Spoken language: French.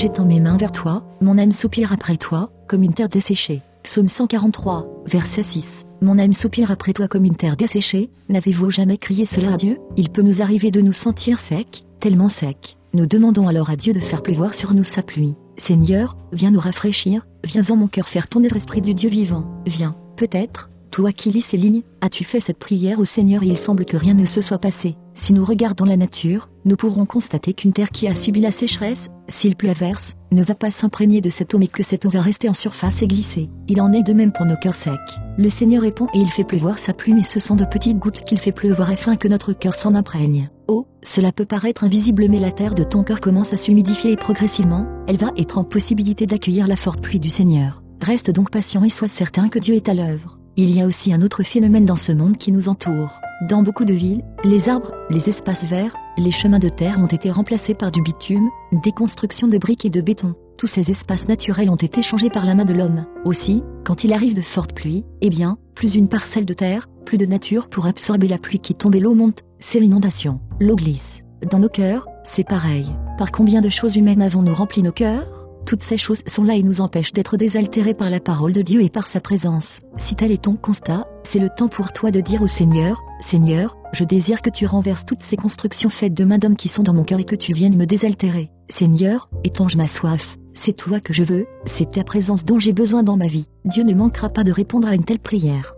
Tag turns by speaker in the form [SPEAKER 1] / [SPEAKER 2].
[SPEAKER 1] j'étends mes mains vers toi, mon âme soupire après toi, comme une terre desséchée. Psaume 143, verset 6. Mon âme soupire après toi comme une terre desséchée, n'avez-vous jamais crié cela à Dieu? Il peut nous arriver de nous sentir secs, tellement secs. Nous demandons alors à Dieu de faire pleuvoir sur nous sa pluie. Seigneur, viens nous rafraîchir, viens en mon cœur faire ton esprit du Dieu vivant. Viens, peut-être, toi qui lis ces lignes, as-tu fait cette prière au Seigneur? Et il semble que rien ne se soit passé. Si nous regardons la nature, nous pourrons constater qu'une terre qui a subi la sécheresse, s'il pleut à verse, ne va pas s'imprégner de cette eau mais que cette eau va rester en surface et glisser. Il en est de même pour nos cœurs secs. Le Seigneur répond et il fait pleuvoir sa pluie mais ce sont de petites gouttes qu'il fait pleuvoir afin que notre cœur s'en imprègne. Oh, cela peut paraître invisible mais la terre de ton cœur commence à s'humidifier et progressivement, elle va être en possibilité d'accueillir la forte pluie du Seigneur. Reste donc patient et sois certain que Dieu est à l'œuvre. Il y a aussi un autre phénomène dans ce monde qui nous entoure. Dans beaucoup de villes, les arbres, les espaces verts, les chemins de terre ont été remplacés par du bitume, des constructions de briques et de béton. Tous ces espaces naturels ont été changés par la main de l'homme. Aussi, quand il arrive de fortes pluies, eh bien, plus une parcelle de terre, plus de nature pour absorber la pluie qui tombe et l'eau monte, c'est l'inondation. L'eau glisse. Dans nos cœurs, c'est pareil. Par combien de choses humaines avons-nous rempli nos cœurs? Toutes ces choses sont là et nous empêchent d'être désaltérés par la parole de Dieu et par sa présence. Si tel est ton constat, c'est le temps pour toi de dire au Seigneur, Seigneur, je désire que tu renverses toutes ces constructions faites de main d'homme qui sont dans mon cœur et que tu viennes me désaltérer. Seigneur, étanche ma soif. C'est toi que je veux, c'est ta présence dont j'ai besoin dans ma vie. Dieu ne manquera pas de répondre à une telle prière.